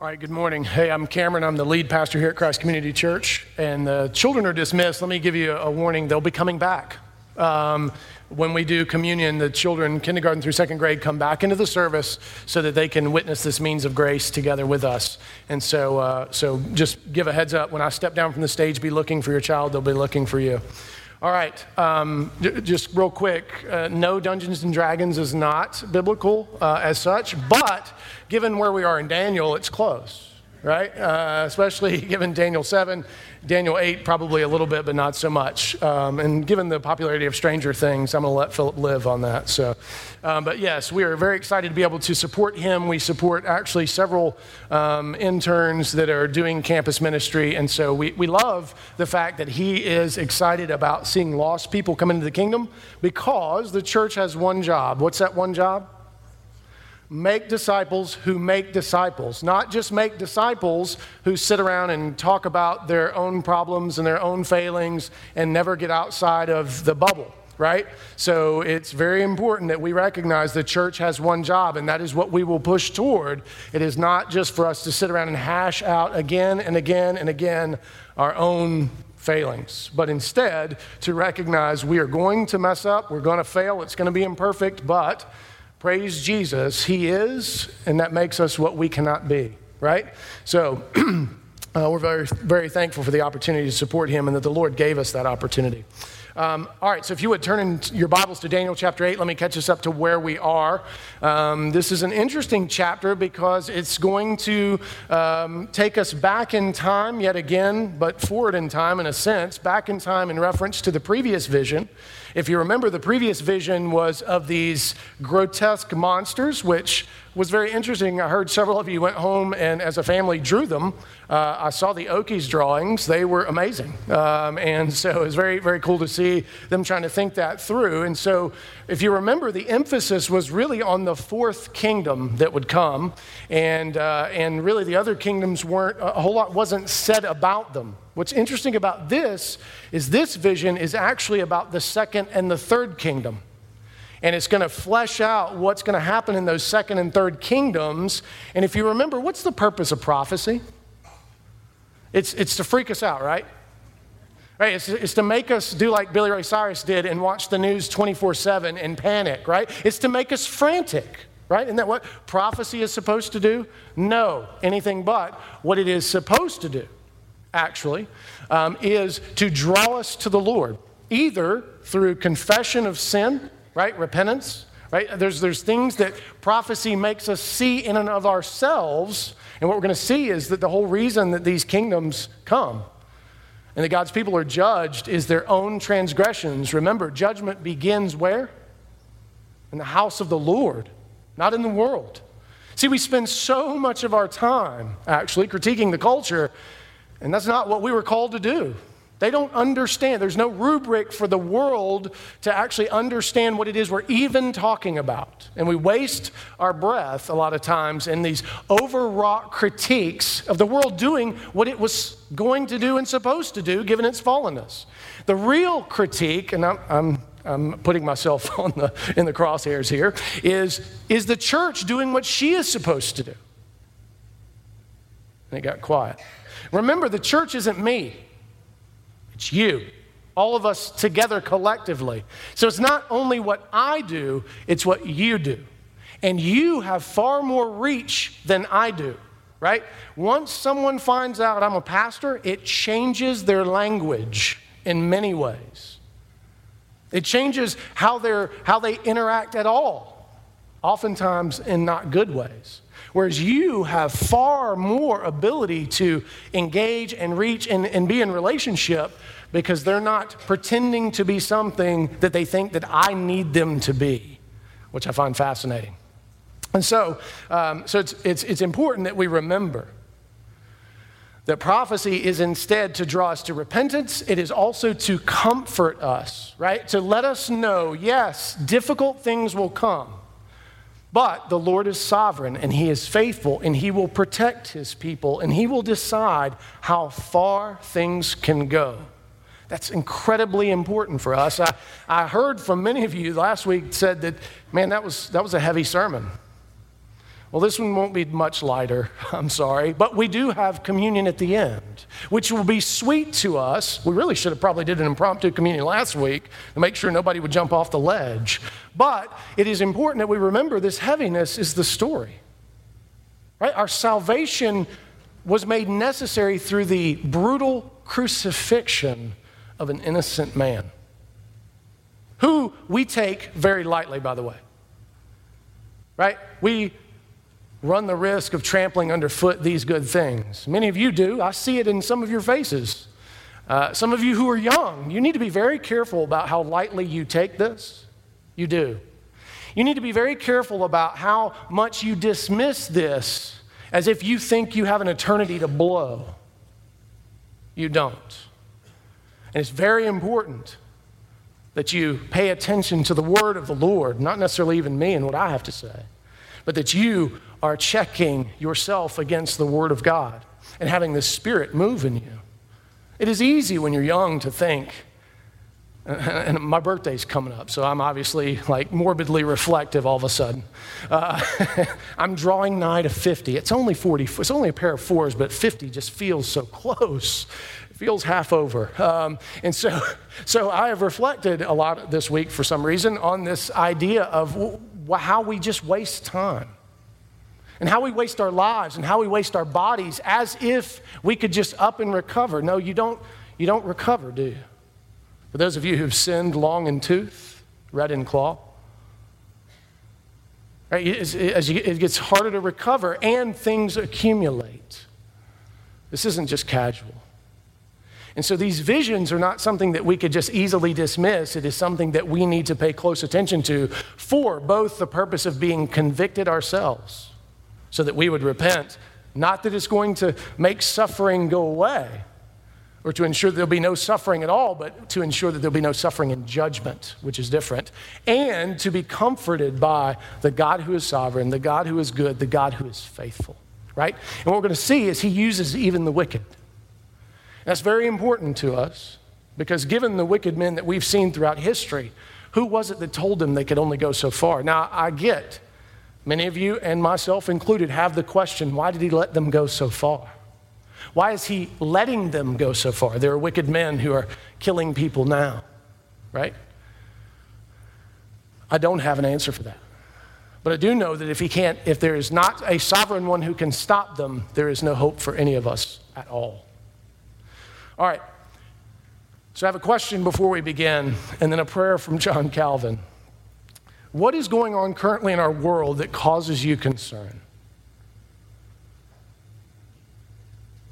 All right, good morning. Hey, I'm Cameron. I'm the lead pastor here at Christ Community Church, and the children are dismissed. Let me give you a warning they'll be coming back. Um, when we do communion, the children, kindergarten through second grade, come back into the service so that they can witness this means of grace together with us. And so, uh, so just give a heads up when I step down from the stage, be looking for your child, they'll be looking for you. All right, um, just real quick uh, no, Dungeons and Dragons is not biblical uh, as such, but given where we are in Daniel, it's close, right? Uh, especially given Daniel 7, Daniel 8, probably a little bit, but not so much. Um, and given the popularity of Stranger Things, I'm going to let Philip live on that. So, um, but yes, we are very excited to be able to support him. We support actually several um, interns that are doing campus ministry. And so we, we love the fact that he is excited about seeing lost people come into the kingdom because the church has one job. What's that one job? Make disciples who make disciples, not just make disciples who sit around and talk about their own problems and their own failings and never get outside of the bubble. Right? So it's very important that we recognize the church has one job, and that is what we will push toward. It is not just for us to sit around and hash out again and again and again our own failings, but instead to recognize we are going to mess up, we're going to fail, it's going to be imperfect, but Praise Jesus, He is, and that makes us what we cannot be, right? So uh, we're very, very thankful for the opportunity to support Him and that the Lord gave us that opportunity. Um, all right, so if you would turn in your Bibles to Daniel chapter 8, let me catch us up to where we are. Um, this is an interesting chapter because it's going to um, take us back in time yet again, but forward in time in a sense, back in time in reference to the previous vision. If you remember, the previous vision was of these grotesque monsters, which was very interesting. I heard several of you went home and, as a family, drew them. Uh, I saw the Okies drawings, they were amazing. Um, and so it was very, very cool to see them trying to think that through. And so, if you remember, the emphasis was really on the fourth kingdom that would come. And, uh, and really, the other kingdoms weren't, a whole lot wasn't said about them. What's interesting about this is this vision is actually about the second and the third kingdom. And it's going to flesh out what's going to happen in those second and third kingdoms. And if you remember, what's the purpose of prophecy? It's, it's to freak us out, right? Right, it's, it's to make us do like Billy Ray Cyrus did and watch the news 24 7 and panic, right? It's to make us frantic, right? Isn't that what prophecy is supposed to do? No, anything but. What it is supposed to do actually, um, is to draw us to the Lord, either through confession of sin, right? Repentance, right? There's, there's things that prophecy makes us see in and of ourselves. And what we're going to see is that the whole reason that these kingdoms come and that God's people are judged is their own transgressions. Remember, judgment begins where? In the house of the Lord, not in the world. See, we spend so much of our time actually critiquing the culture and that's not what we were called to do. They don't understand. There's no rubric for the world to actually understand what it is we're even talking about. And we waste our breath a lot of times in these overwrought critiques of the world doing what it was going to do and supposed to do given its fallenness. The real critique, and I'm, I'm, I'm putting myself on the, in the crosshairs here, is, is the church doing what she is supposed to do? And it got quiet. Remember, the church isn't me, it's you. All of us together collectively. So it's not only what I do, it's what you do. And you have far more reach than I do, right? Once someone finds out I'm a pastor, it changes their language in many ways. It changes how, they're, how they interact at all, oftentimes in not good ways. Whereas you have far more ability to engage and reach and, and be in relationship because they're not pretending to be something that they think that I need them to be, which I find fascinating. And so, um, so it's, it's, it's important that we remember that prophecy is instead to draw us to repentance. It is also to comfort us, right? To let us know, yes, difficult things will come. But the Lord is sovereign and He is faithful and He will protect His people and He will decide how far things can go. That's incredibly important for us. I, I heard from many of you last week said that, man, that was, that was a heavy sermon. Well, this one won't be much lighter, I'm sorry, but we do have communion at the end, which will be sweet to us. We really should have probably did an impromptu communion last week to make sure nobody would jump off the ledge. But it is important that we remember this heaviness is the story. Right? Our salvation was made necessary through the brutal crucifixion of an innocent man, who we take very lightly, by the way. Right? We run the risk of trampling underfoot these good things. Many of you do. I see it in some of your faces. Uh, some of you who are young, you need to be very careful about how lightly you take this. You do. You need to be very careful about how much you dismiss this as if you think you have an eternity to blow. You don't. And it's very important that you pay attention to the word of the Lord, not necessarily even me and what I have to say, but that you are checking yourself against the Word of God and having the Spirit move in you. It is easy when you're young to think, and my birthday's coming up, so I'm obviously like morbidly reflective all of a sudden. Uh, I'm drawing nigh to 50. It's only 40, it's only a pair of fours, but 50 just feels so close. It feels half over. Um, and so, so I have reflected a lot this week for some reason on this idea of how we just waste time and how we waste our lives and how we waste our bodies as if we could just up and recover. No, you don't, you don't recover, do you? For those of you who've sinned long in tooth, red in claw, right, as, you, it gets harder to recover and things accumulate. This isn't just casual. And so these visions are not something that we could just easily dismiss. It is something that we need to pay close attention to for both the purpose of being convicted ourselves so that we would repent. Not that it's going to make suffering go away or to ensure that there'll be no suffering at all, but to ensure that there'll be no suffering in judgment, which is different, and to be comforted by the God who is sovereign, the God who is good, the God who is faithful, right? And what we're going to see is he uses even the wicked. That's very important to us because given the wicked men that we've seen throughout history, who was it that told them they could only go so far? Now, I get Many of you, and myself included, have the question why did he let them go so far? Why is he letting them go so far? There are wicked men who are killing people now, right? I don't have an answer for that. But I do know that if he can't, if there is not a sovereign one who can stop them, there is no hope for any of us at all. All right. So I have a question before we begin, and then a prayer from John Calvin. What is going on currently in our world that causes you concern?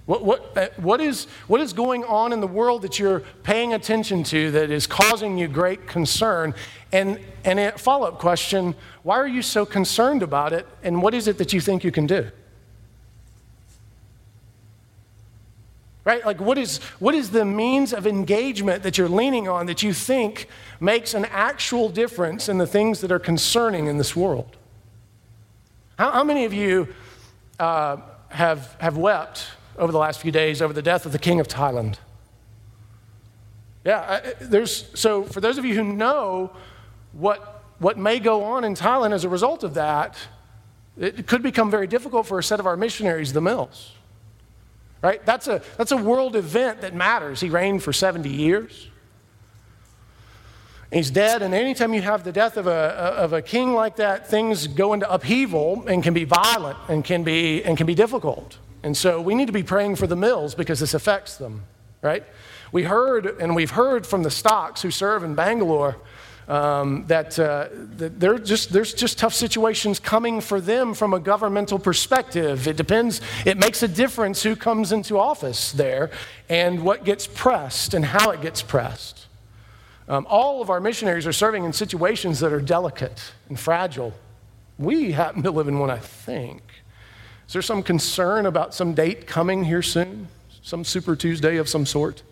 What, what, uh, what, is, what is going on in the world that you're paying attention to that is causing you great concern? And, and a follow up question why are you so concerned about it? And what is it that you think you can do? Right? Like, what is, what is the means of engagement that you're leaning on that you think makes an actual difference in the things that are concerning in this world? How, how many of you uh, have, have wept over the last few days over the death of the King of Thailand? Yeah, there's, so for those of you who know what, what may go on in Thailand as a result of that, it could become very difficult for a set of our missionaries, the Mills right? That's a, that's a world event that matters. He reigned for 70 years. He's dead, and anytime you have the death of a, of a king like that, things go into upheaval and can be violent and can be, and can be difficult. And so we need to be praying for the Mills because this affects them, right? We heard, and we've heard from the stocks who serve in Bangalore um, that, uh, that just, there's just tough situations coming for them from a governmental perspective. It depends, it makes a difference who comes into office there and what gets pressed and how it gets pressed. Um, all of our missionaries are serving in situations that are delicate and fragile. We happen to live in one, I think. Is there some concern about some date coming here soon? Some Super Tuesday of some sort?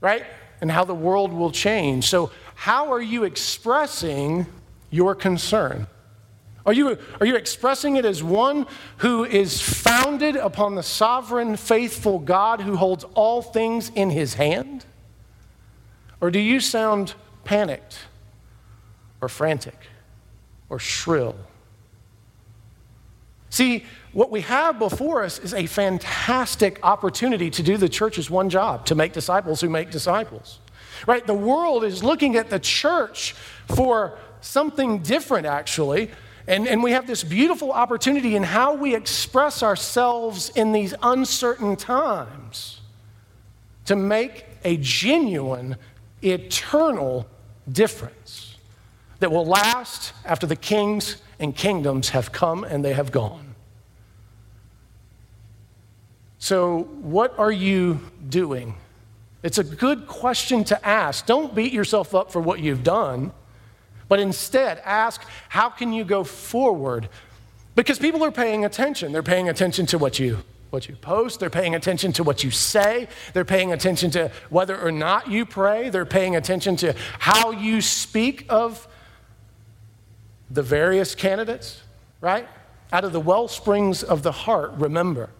Right? And how the world will change. So how are you expressing your concern? Are you, are you expressing it as one who is founded upon the sovereign, faithful God who holds all things in his hand? Or do you sound panicked or frantic or shrill? See, what we have before us is a fantastic opportunity to do the church's one job to make disciples who make disciples. Right? The world is looking at the church for something different, actually. And, and we have this beautiful opportunity in how we express ourselves in these uncertain times to make a genuine, eternal difference that will last after the kings and kingdoms have come and they have gone. So, what are you doing? It's a good question to ask. Don't beat yourself up for what you've done, but instead ask, how can you go forward? Because people are paying attention. They're paying attention to what you what you post, they're paying attention to what you say, they're paying attention to whether or not you pray, they're paying attention to how you speak of the various candidates, right? Out of the well springs of the heart, remember.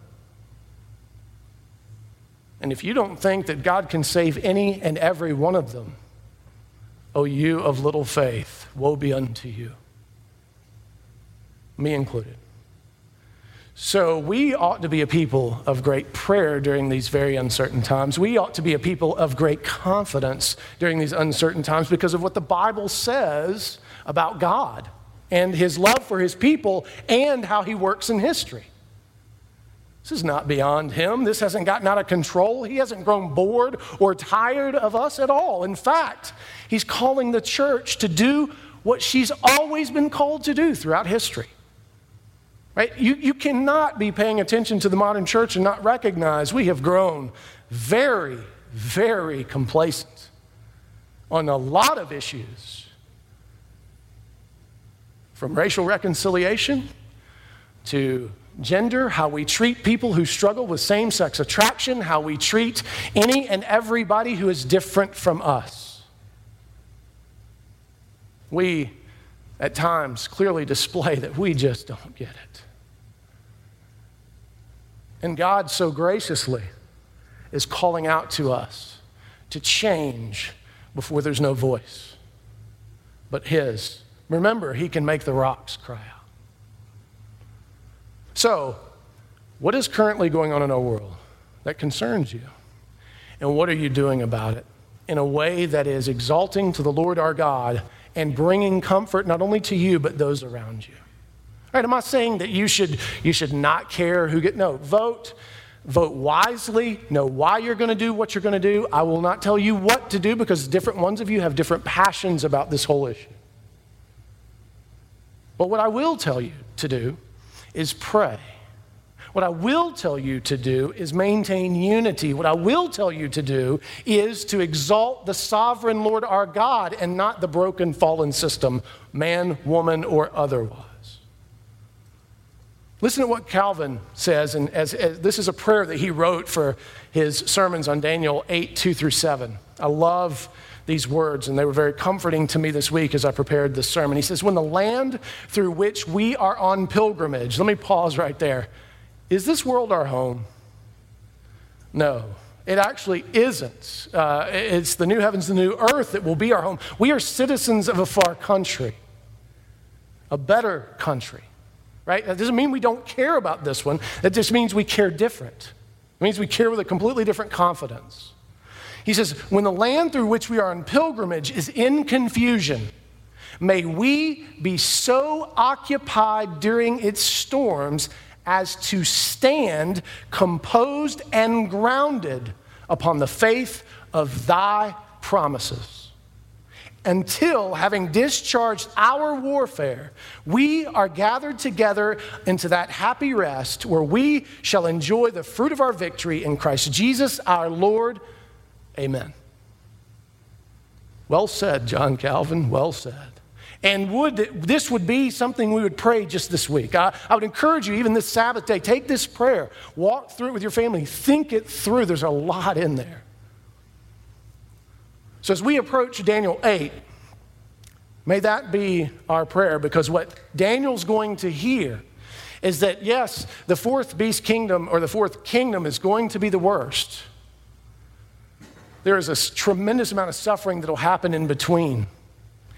And if you don't think that God can save any and every one of them, O you of little faith, woe be unto you. Me included. So, we ought to be a people of great prayer during these very uncertain times. We ought to be a people of great confidence during these uncertain times because of what the Bible says about God and his love for his people and how he works in history. This is not beyond him. This hasn't gotten out of control. He hasn't grown bored or tired of us at all. In fact, he's calling the church to do what she's always been called to do throughout history. Right? You, you cannot be paying attention to the modern church and not recognize we have grown very, very complacent on a lot of issues from racial reconciliation to gender, how we treat people who struggle with same sex attraction, how we treat any and everybody who is different from us. We, at times, clearly display that we just don't get it. And God so graciously is calling out to us to change before there's no voice but His Remember, he can make the rocks cry out. So, what is currently going on in our world that concerns you? And what are you doing about it in a way that is exalting to the Lord our God and bringing comfort not only to you, but those around you? Right? I'm I saying that you should, you should not care who get, no, vote. Vote wisely, know why you're going to do what you're going to do. I will not tell you what to do because different ones of you have different passions about this whole issue. But what I will tell you to do is pray. What I will tell you to do is maintain unity. What I will tell you to do is to exalt the sovereign Lord our God and not the broken, fallen system, man, woman, or otherwise. Listen to what Calvin says, and as, as, this is a prayer that he wrote for his sermons on Daniel 8, 2 through 7. I love these words, and they were very comforting to me this week as I prepared this sermon. He says, When the land through which we are on pilgrimage, let me pause right there. Is this world our home? No. It actually isn't. Uh, it's the new heavens, the new earth that will be our home. We are citizens of a far country, a better country, right? That doesn't mean we don't care about this one. That just means we care different. It means we care with a completely different confidence. He says, When the land through which we are in pilgrimage is in confusion, may we be so occupied during its storms as to stand composed and grounded upon the faith of thy promises. Until, having discharged our warfare, we are gathered together into that happy rest where we shall enjoy the fruit of our victory in Christ Jesus our Lord Amen. Well said, John Calvin. Well said. And would this would be something we would pray just this week. I, I, would encourage you, even this Sabbath day, take this prayer, walk through it with your family, think it through. There's a lot in there. So as we approach Daniel 8, may that be our prayer because what Daniel's going to hear is that, yes, the fourth beast kingdom or the fourth kingdom is going to be the worst there is a tremendous amount of suffering that will happen in between.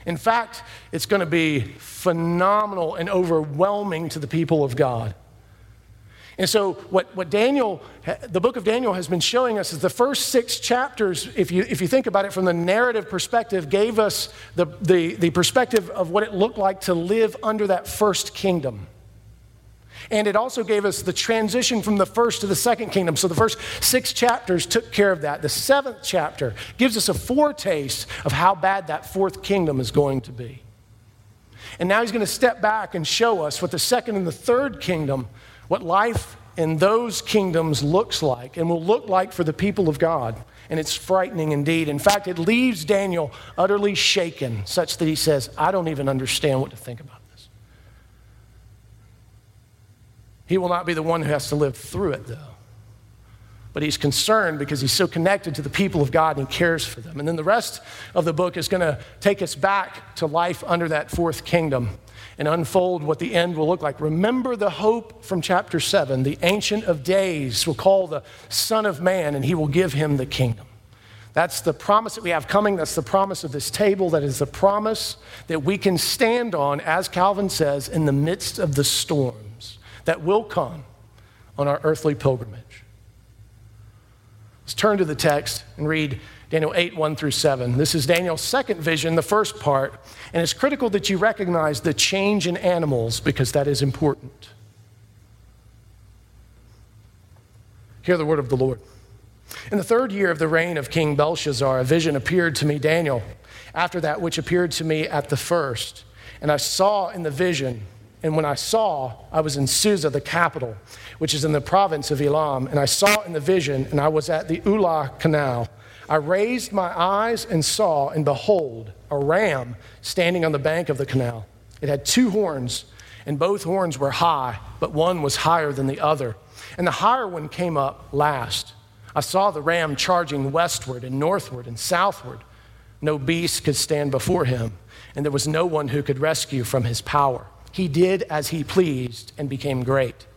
In fact, it's going to be phenomenal and overwhelming to the people of God. And so, what, what Daniel, the book of Daniel has been showing us is the first six chapters, if you, if you think about it from the narrative perspective, gave us the, the, the perspective of what it looked like to live under that first kingdom. And it also gave us the transition from the first to the second kingdom. So the first six chapters took care of that. The seventh chapter gives us a foretaste of how bad that fourth kingdom is going to be. And now he's going to step back and show us what the second and the third kingdom, what life in those kingdoms looks like and will look like for the people of God. And it's frightening indeed. In fact, it leaves Daniel utterly shaken, such that he says, I don't even understand what to think about this. He will not be the one who has to live through it, though. But he's concerned because he's so connected to the people of God and he cares for them. And then the rest of the book is going to take us back to life under that fourth kingdom and unfold what the end will look like. Remember the hope from chapter 7. The Ancient of Days will call the Son of Man and he will give him the kingdom. That's the promise that we have coming. That's the promise of this table. That is the promise that we can stand on, as Calvin says, in the midst of the storms that will come on our earthly pilgrimage. Let's turn to the text and read Daniel 8, 1 through 7. This is Daniel's second vision, the first part, and it's critical that you recognize the change in animals because that is important. Hear the word of the Lord. In the third year of the reign of King Belshazzar, a vision appeared to me, Daniel, after that which appeared to me at the first. And I saw in the vision and when I saw, I was in Susa, the capital, which is in the province of Elam. And I saw in the vision, and I was at the Ulai Canal. I raised my eyes and saw, and behold, a ram standing on the bank of the canal. It had two horns, and both horns were high, but one was higher than the other. And the higher one came up last. I saw the ram charging westward and northward and southward. No beast could stand before him, and there was no one who could rescue from his power he did as he pleased and became great.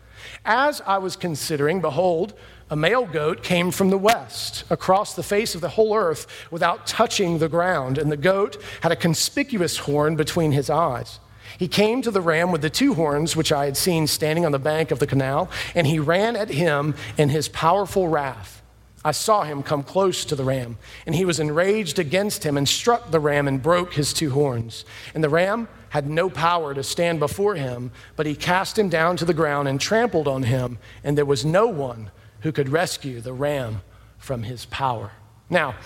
As I was considering, behold, a male goat came from the west across the face of the whole earth without touching the ground, and the goat had a conspicuous horn between his eyes. He came to the ram with the two horns, which I had seen standing on the bank of the canal, and he ran at him in his powerful wrath. I saw him come close to the ram, and he was enraged against him and struck the ram and broke his two horns. And the ram had no power to stand before him, but he cast him down to the ground and trampled on him, and there was no one who could rescue the ram from his power. Now,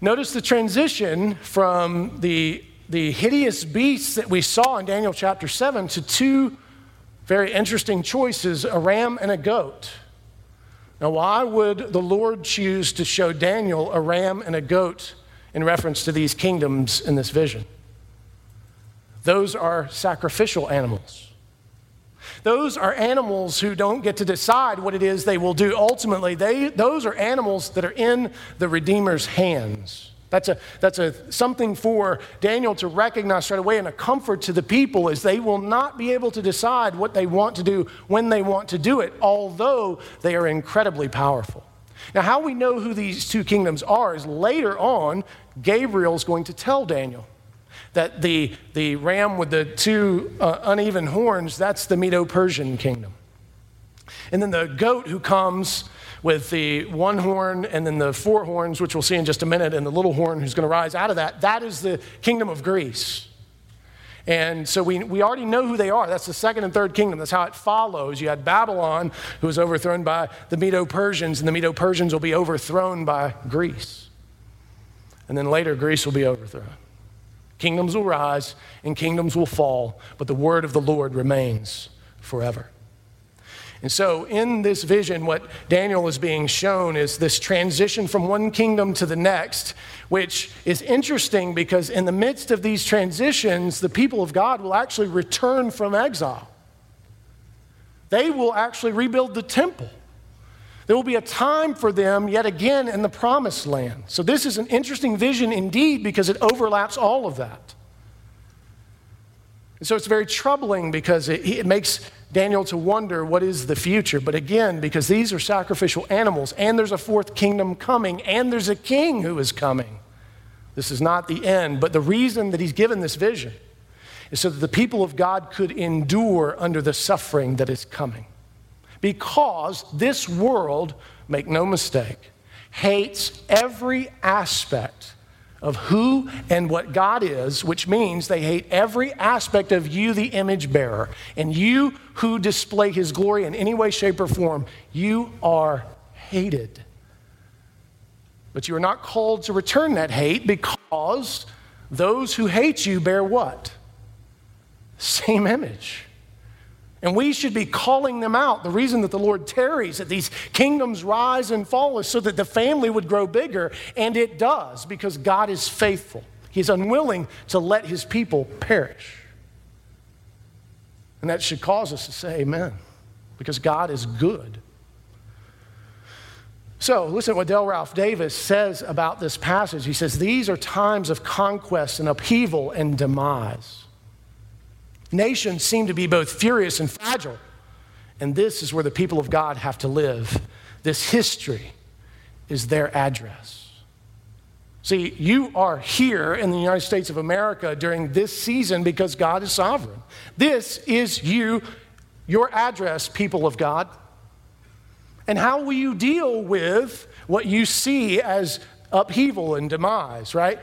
notice the transition from the, the hideous beasts that we saw in Daniel chapter 7 to two very interesting choices a ram and a goat. Now, why would the Lord choose to show Daniel a ram and a goat in reference to these kingdoms in this vision? Those are sacrificial animals. Those are animals who don't get to decide what it is they will do. Ultimately, they, those are animals that are in the Redeemer's hands. That's, a, that's a, something for Daniel to recognize straight away and a comfort to the people is they will not be able to decide what they want to do when they want to do it, although they are incredibly powerful. Now, how we know who these two kingdoms are is later on, Gabriel is going to tell Daniel that the, the ram with the two uh, uneven horns, that's the Medo Persian kingdom. And then the goat who comes with the one horn and then the four horns, which we'll see in just a minute, and the little horn who's going to rise out of that, that is the kingdom of Greece. And so we, we already know who they are. That's the second and third kingdom. That's how it follows. You had Babylon, who was overthrown by the Medo Persians, and the Medo Persians will be overthrown by Greece. And then later, Greece will be overthrown. Kingdoms will rise and kingdoms will fall, but the word of the Lord remains forever. And so, in this vision, what Daniel is being shown is this transition from one kingdom to the next, which is interesting because in the midst of these transitions, the people of God will actually return from exile. They will actually rebuild the temple. There will be a time for them yet again in the promised land. So, this is an interesting vision indeed because it overlaps all of that. And so, it's very troubling because it, it makes Daniel to wonder what is the future. But again, because these are sacrificial animals, and there's a fourth kingdom coming, and there's a king who is coming. This is not the end, but the reason that he's given this vision is so that the people of God could endure under the suffering that is coming. Because this world, make no mistake, hates every aspect of who and what God is, which means they hate every aspect of you, the image bearer, and you who display his glory in any way, shape, or form. You are hated. But you are not called to return that hate because those who hate you bear what? Same image. And we should be calling them out. The reason that the Lord tarries, that these kingdoms rise and fall, is so that the family would grow bigger. And it does, because God is faithful. He's unwilling to let his people perish. And that should cause us to say amen, because God is good. So, listen to what Dale Ralph Davis says about this passage. He says, These are times of conquest and upheaval and demise. Nations seem to be both furious and fragile. And this is where the people of God have to live. This history is their address. See, you are here in the United States of America during this season because God is sovereign. This is you, your address, people of God. And how will you deal with what you see as upheaval and demise, right?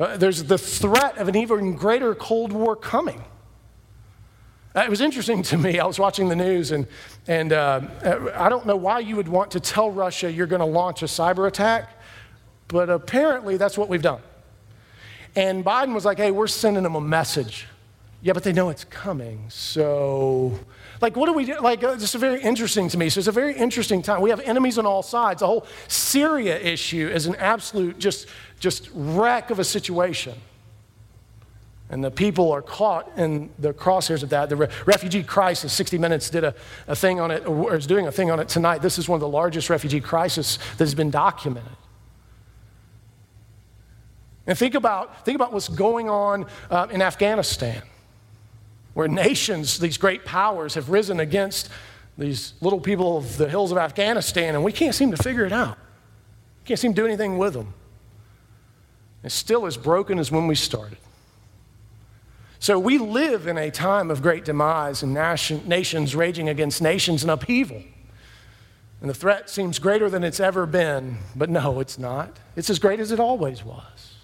Uh, there's the threat of an even greater Cold War coming. Uh, it was interesting to me. I was watching the news, and, and uh, I don't know why you would want to tell Russia you're going to launch a cyber attack, but apparently that's what we've done. And Biden was like, hey, we're sending them a message. Yeah, but they know it's coming. So, like, what do we do? Like, uh, this is very interesting to me. So, it's a very interesting time. We have enemies on all sides. The whole Syria issue is an absolute just, just wreck of a situation. And the people are caught in the crosshairs of that. The re- refugee crisis, 60 Minutes did a, a thing on it, or is doing a thing on it tonight. This is one of the largest refugee crises that has been documented. And think about, think about what's going on uh, in Afghanistan, where nations, these great powers, have risen against these little people of the hills of Afghanistan, and we can't seem to figure it out. We Can't seem to do anything with them. It's still as broken as when we started. So we live in a time of great demise and nations raging against nations and upheaval. And the threat seems greater than it's ever been, but no, it's not. It's as great as it always was.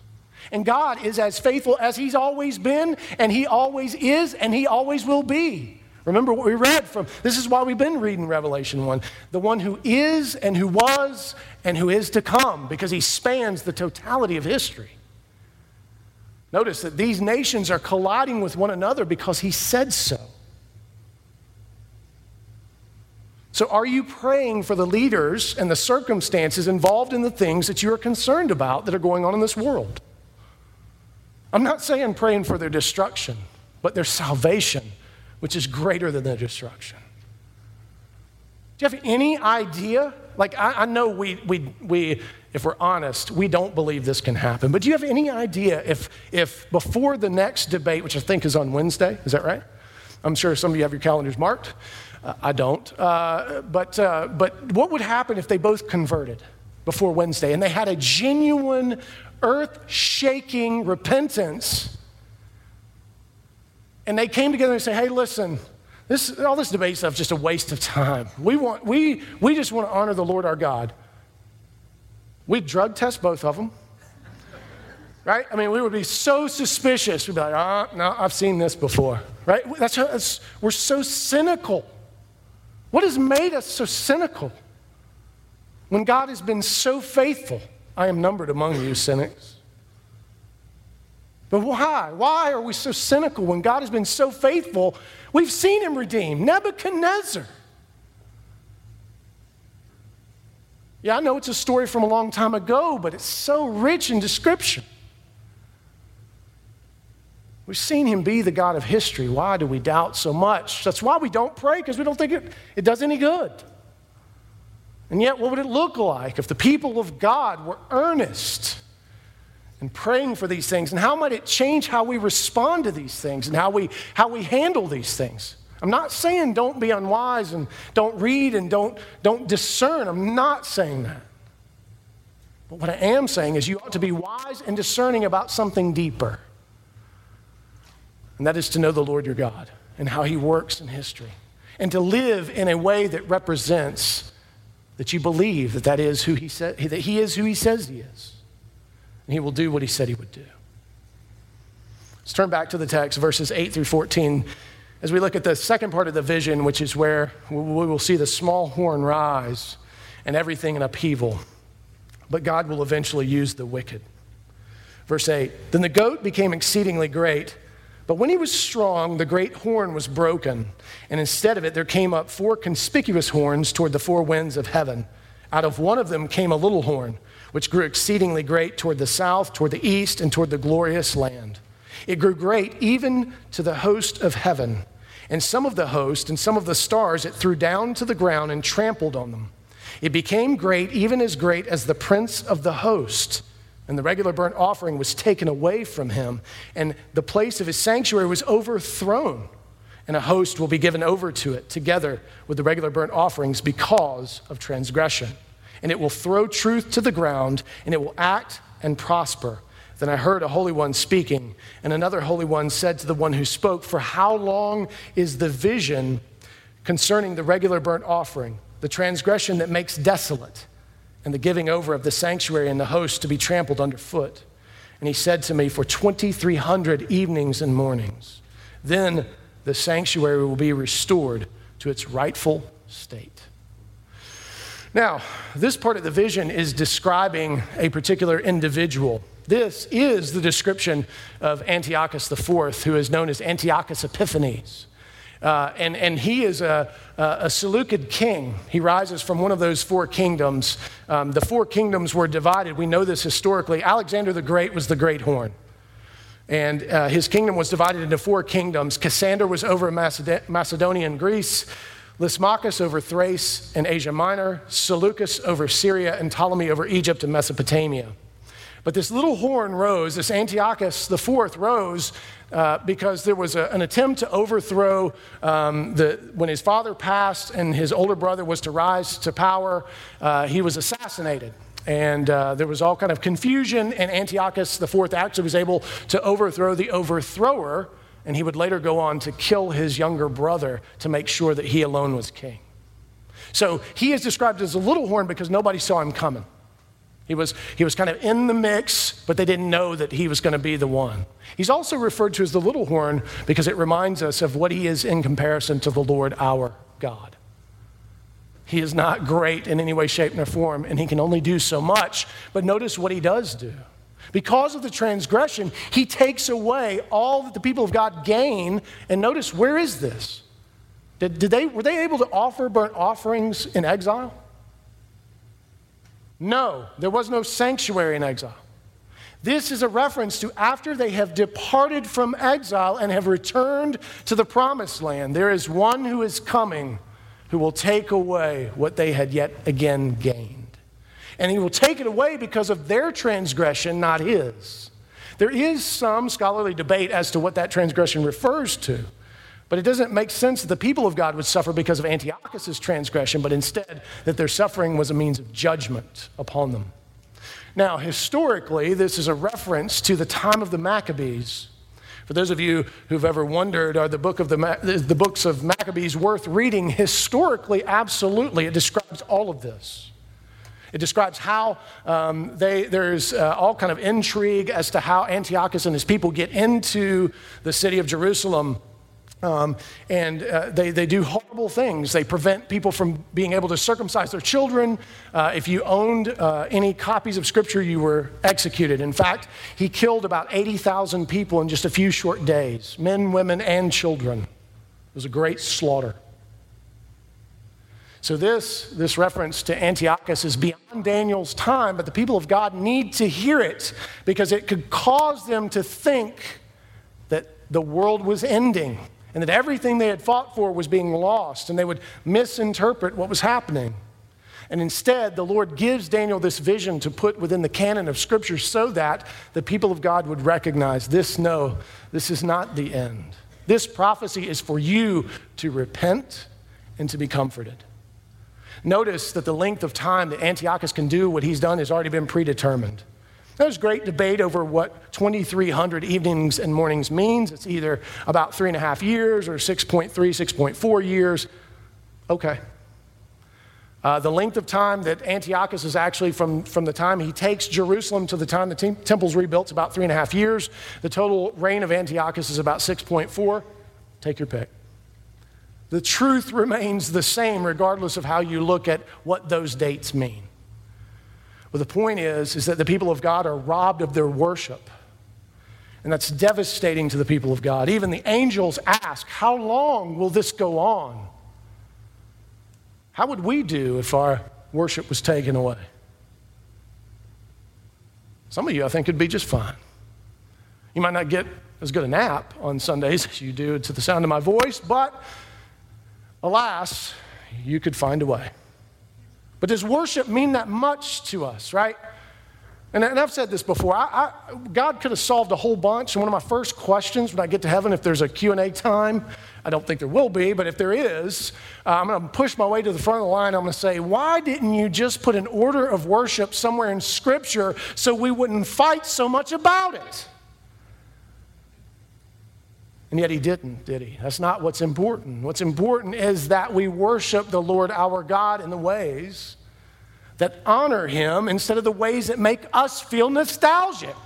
And God is as faithful as He's always been, and He always is, and He always will be. Remember what we read from, this is why we've been reading Revelation 1. The one who is, and who was, and who is to come, because He spans the totality of history. Notice that these nations are colliding with one another because he said so. So, are you praying for the leaders and the circumstances involved in the things that you are concerned about that are going on in this world? I'm not saying praying for their destruction, but their salvation, which is greater than their destruction. Do you have any idea? Like, I, I know we, we, we if we're honest, we don't believe this can happen. But do you have any idea if, if before the next debate, which I think is on Wednesday, is that right? I'm sure some of you have your calendars marked. Uh, I don't. Uh, but, uh, but what would happen if they both converted before Wednesday and they had a genuine, earth shaking repentance? And they came together and say, hey, listen, this, all this debate stuff is just a waste of time. We, want, we, we just want to honor the Lord our God. We'd drug test both of them. Right? I mean, we would be so suspicious. We'd be like, oh, no, I've seen this before. Right? That's, that's we're so cynical. What has made us so cynical? When God has been so faithful, I am numbered among you cynics. But why? Why are we so cynical when God has been so faithful? We've seen him redeem Nebuchadnezzar. Yeah, I know it's a story from a long time ago, but it's so rich in description. We've seen him be the God of history. Why do we doubt so much? That's why we don't pray, because we don't think it, it does any good. And yet, what would it look like if the people of God were earnest in praying for these things? And how might it change how we respond to these things and how we, how we handle these things? I'm not saying don't be unwise and don't read and don't, don't discern. I'm not saying that. But what I am saying is you ought to be wise and discerning about something deeper. And that is to know the Lord your God and how he works in history. and to live in a way that represents that you believe that that is who he said that he is who he says he is and he will do what he said he would do let's turn back to the text verses 8 through 14 as we look at the second part of the vision which is where we will see the small horn rise and everything in upheaval but god will eventually use the wicked verse 8 then the goat became exceedingly great but when he was strong, the great horn was broken, and instead of it, there came up four conspicuous horns toward the four winds of heaven. Out of one of them came a little horn, which grew exceedingly great toward the south, toward the east, and toward the glorious land. It grew great even to the host of heaven. And some of the host and some of the stars it threw down to the ground and trampled on them. It became great, even as great as the prince of the host and the regular burnt offering was taken away from him, and the place of his sanctuary was overthrown, and a host will be given over to it together with the regular burnt offerings because of transgression. And it will throw truth to the ground, and it will act and prosper. Then I heard a holy one speaking, and another holy one said to the one who spoke, For how long is the vision concerning the regular burnt offering, the transgression that makes desolate? and the giving over of the sanctuary and the host to be trampled underfoot. And he said to me, For 2,300 evenings and mornings, then the sanctuary will be restored to its rightful state. Now, this part of the vision is describing a particular individual. This is the description of Antiochus IV, who is known as Antiochus Epiphanes. Uh, and, and he is a, a, Seleucid king. He rises from one of those four kingdoms. Um, the four kingdoms were divided. We know this historically. Alexander the Great was the great horn. And uh, his kingdom was divided into four kingdoms. Cassander was over Maced- Macedonia and Greece, Lysimachus over Thrace and Asia Minor, Seleucus over Syria, and Ptolemy over Egypt and Mesopotamia. But this little horn rose, this Antiochus IV rose uh, because there was a, an attempt to overthrow um, the, when his father passed and his older brother was to rise to power, uh, he was assassinated. And uh, there was all kind of confusion, and Antiochus IV actually was able to overthrow the overthrower, and he would later go on to kill his younger brother to make sure that he alone was king. So he is described as a little horn because nobody saw him coming. He was, he was kind of in the mix, but they didn't know that he was going to be the one. He's also referred to as the little horn because it reminds us of what he is in comparison to the Lord our God. He is not great in any way, shape, nor form, and he can only do so much. But notice what he does do. Because of the transgression, he takes away all that the people of God gain. And notice, where is this? Did, did they, were they able to offer burnt offerings in exile? No, there was no sanctuary in exile. This is a reference to after they have departed from exile and have returned to the promised land, there is one who is coming who will take away what they had yet again gained. And he will take it away because of their transgression, not his. There is some scholarly debate as to what that transgression refers to. But it doesn't make sense that the people of God would suffer because of Antiochus' transgression, but instead that their suffering was a means of judgment upon them. Now, historically, this is a reference to the time of the Maccabees. For those of you who've ever wondered, are the, book of the, the books of Maccabees worth reading? Historically, absolutely. It describes all of this. It describes how um, they, there's uh, all kind of intrigue as to how Antiochus and his people get into the city of Jerusalem um, and uh, they, they do horrible things. They prevent people from being able to circumcise their children. Uh, if you owned uh, any copies of Scripture, you were executed. In fact, he killed about 80,000 people in just a few short days men, women, and children. It was a great slaughter. So, this, this reference to Antiochus is beyond Daniel's time, but the people of God need to hear it because it could cause them to think that the world was ending and that everything they had fought for was being lost, and they would misinterpret what was happening. And instead, the Lord gives Daniel this vision to put within the canon of Scripture so that the people of God would recognize this no, this is not the end. This prophecy is for you to repent and to be comforted. Notice that the length of time that Antiochus can do what he's done has already been predetermined. There's great debate over what 2,300 evenings and mornings means. It's either about three and a half years or 6.3, 6.4 years. Okay. Uh, the length of time that Antiochus is actually from, from the time he takes Jerusalem to the time the te- temple's rebuilt is about three and a half years. The total reign of Antiochus is about 6.4. Take your pick. The truth remains the same regardless of how you look at what those dates mean. Well, the point is, is that the people of God are robbed of their worship. And that's devastating to the people of God. Even the angels ask, How long will this go on? How would we do if our worship was taken away? Some of you, I think, could be just fine. You might not get as good a nap on Sundays as you do to the sound of my voice, but alas, you could find a way. But does worship mean that much to us, right? And, I've said this before. I, I, God could have solved a whole bunch. And one of my first questions when I get to heaven, if there's a Q&A time, I don't think there will be, but if there is, uh, I'm going to push my way to the front of the line. I'm going to say, why didn't you just put an order of worship somewhere in Scripture so we wouldn't fight so much about it? And yet he didn't, did he? That's not what's important. What's important is that we worship the Lord our God in the ways that honor Him instead of the ways that make us feel nostalgic.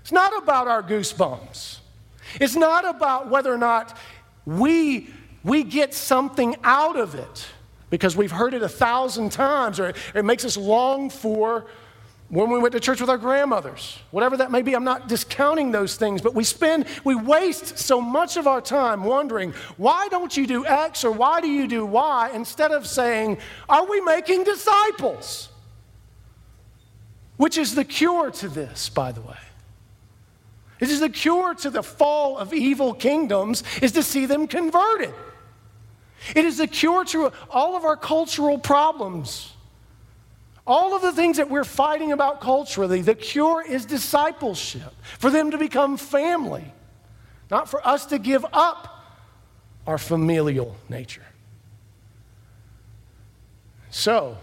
It's not about our goosebumps. It's not about whether or not we, we get something out of it because we've heard it a thousand times or it makes us long for when we went to church with our grandmothers, whatever that may be, I'm not discounting those things, but we spend, we waste so much of our time wondering, why don't you do X or why do you do Y, instead of saying, are we making disciples? Which is the cure to this, by the way. It is the cure to the fall of evil kingdoms, is to see them converted. It is the cure to all of our cultural problems. All of the things that we're fighting about culturally, the cure is discipleship, for them to become family, not for us to give up our familial nature. So,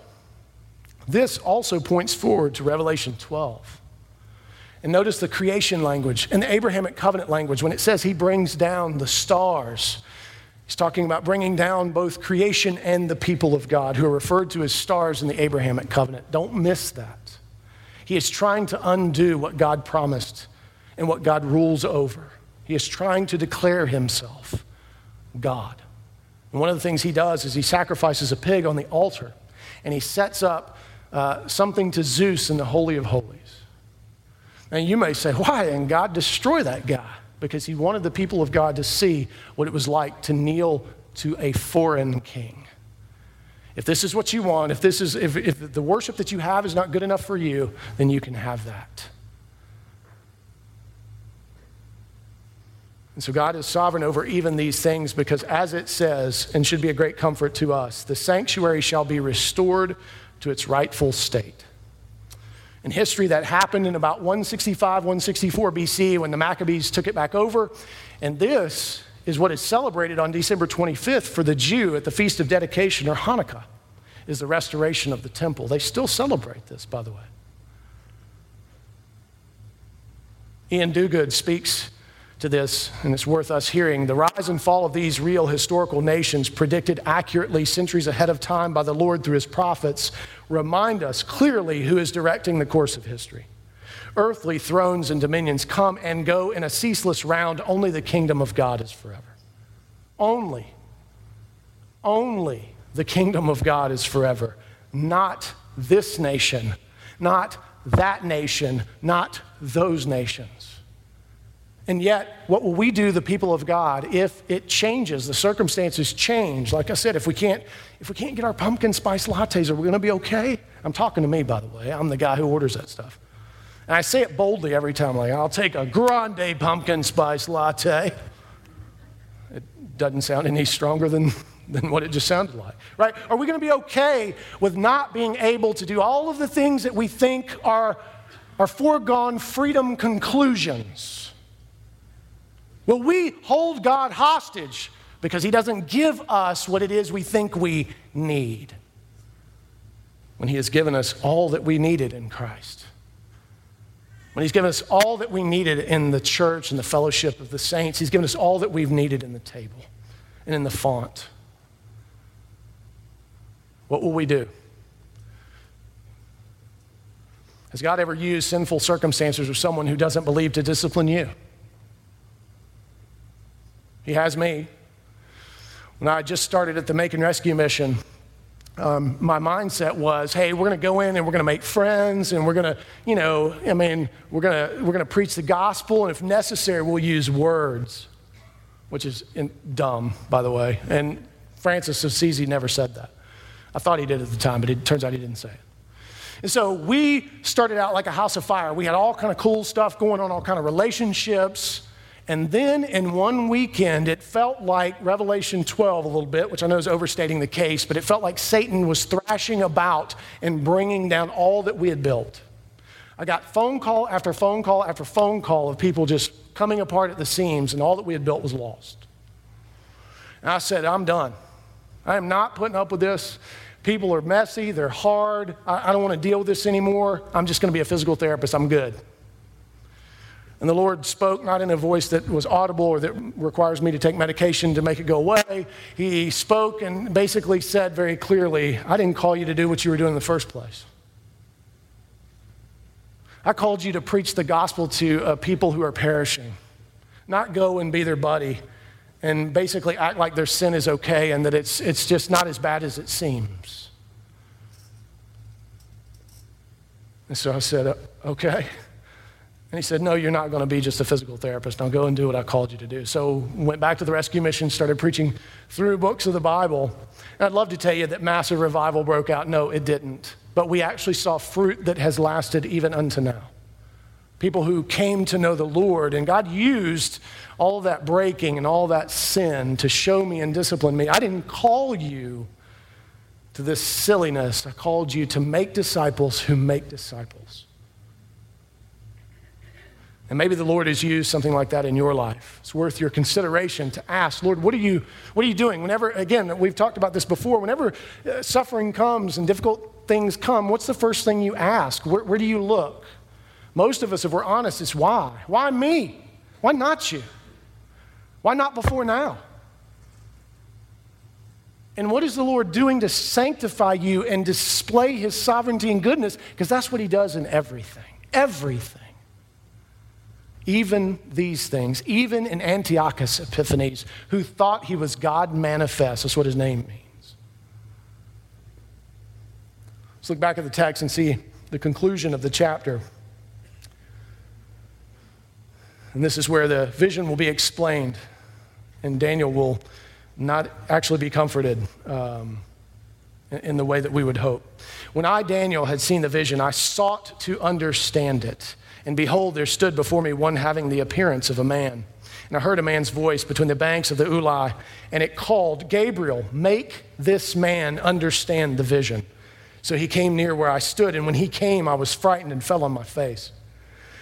this also points forward to Revelation 12. And notice the creation language and the Abrahamic covenant language when it says he brings down the stars He's talking about bringing down both creation and the people of God, who are referred to as stars in the Abrahamic covenant. Don't miss that. He is trying to undo what God promised and what God rules over. He is trying to declare himself God. And one of the things he does is he sacrifices a pig on the altar and he sets up uh, something to Zeus in the Holy of Holies. And you may say, why? And God destroy that guy because he wanted the people of God to see what it was like to kneel to a foreign king. If this is what you want, if, this is, if, if the worship that you have is not good enough for you, then you can have that. And so God is sovereign over even these things because, as it says, and should be a great comfort to us, the sanctuary shall be restored to its rightful state in history that happened in about 165, 164 BC when the Maccabees took it back over. And this is what is celebrated on December 25th for the Jew at the Feast of Dedication or Hanukkah, is the restoration of the temple. They still celebrate this, by the way. Ian Duguid speaks to this, and it's worth us hearing. The rise and fall of these real historical nations, predicted accurately centuries ahead of time by the Lord through his prophets, remind us clearly who is directing the course of history. Earthly thrones and dominions come and go in a ceaseless round, only the kingdom of God is forever. Only, only the kingdom of God is forever. Not this nation, not that nation, not those nations. And yet, what will we do, the people of God, if it changes, the circumstances change? Like I said, if we can't, if we can't get our pumpkin spice lattes, are we going to be okay? I'm talking to me, by the way. I'm the guy who orders that stuff. And I say it boldly every time, like, I'll take a grande pumpkin spice latte. It doesn't sound any stronger than, than what it just sounded like, right? Are we going to be okay with not being able to do all of the things that we think are, are foregone freedom conclusions? Will we hold God hostage because He doesn't give us what it is we think we need when He has given us all that we needed in Christ? When He's given us all that we needed in the church and the fellowship of the saints, He's given us all that we've needed in the table and in the font. what will we do? Has God ever used sinful circumstances or someone who doesn't believe to discipline you? He has me. When I just started at the Macon Rescue Mission, um, my mindset was, hey, we're going to go in and we're going to make friends and we're going to, you know, I mean, we're going to we're going to preach the gospel and if necessary, we'll use words, which is in, dumb, by the way. And Francis of Assisi never said that. I thought he did at the time, but it turns out he didn't say it. And so we started out like a house of fire. We had all kind of cool stuff going on, all kind of relationships. And then in one weekend, it felt like Revelation 12 a little bit, which I know is overstating the case, but it felt like Satan was thrashing about and bringing down all that we had built. I got phone call after phone call after phone call of people just coming apart at the seams, and all that we had built was lost. And I said, I'm done. I am not putting up with this. People are messy, they're hard. I, I don't want to deal with this anymore. I'm just going to be a physical therapist. I'm good. And the Lord spoke not in a voice that was audible or that requires me to take medication to make it go away. He spoke and basically said very clearly, I didn't call you to do what you were doing in the first place. I called you to preach the gospel to uh, people who are perishing, not go and be their buddy and basically act like their sin is okay and that it's, it's just not as bad as it seems. And so I said, okay. And he said, No, you're not going to be just a physical therapist. Now go and do what I called you to do. So went back to the rescue mission, started preaching through books of the Bible. And I'd love to tell you that massive revival broke out. No, it didn't. But we actually saw fruit that has lasted even unto now. People who came to know the Lord, and God used all that breaking and all that sin to show me and discipline me. I didn't call you to this silliness. I called you to make disciples who make disciples. And maybe the Lord has used something like that in your life. It's worth your consideration to ask, Lord, what are you, what are you doing? Whenever, again, we've talked about this before, whenever uh, suffering comes and difficult things come, what's the first thing you ask? Where, where do you look? Most of us, if we're honest, it's why? Why me? Why not you? Why not before now? And what is the Lord doing to sanctify you and display his sovereignty and goodness? Because that's what he does in everything. Everything. Even these things, even in Antiochus Epiphanes, who thought he was God manifest. That's what his name means. Let's look back at the text and see the conclusion of the chapter. And this is where the vision will be explained, and Daniel will not actually be comforted um, in the way that we would hope. When I, Daniel, had seen the vision, I sought to understand it. And behold, there stood before me one having the appearance of a man. And I heard a man's voice between the banks of the Ulai, and it called, Gabriel, make this man understand the vision. So he came near where I stood, and when he came, I was frightened and fell on my face.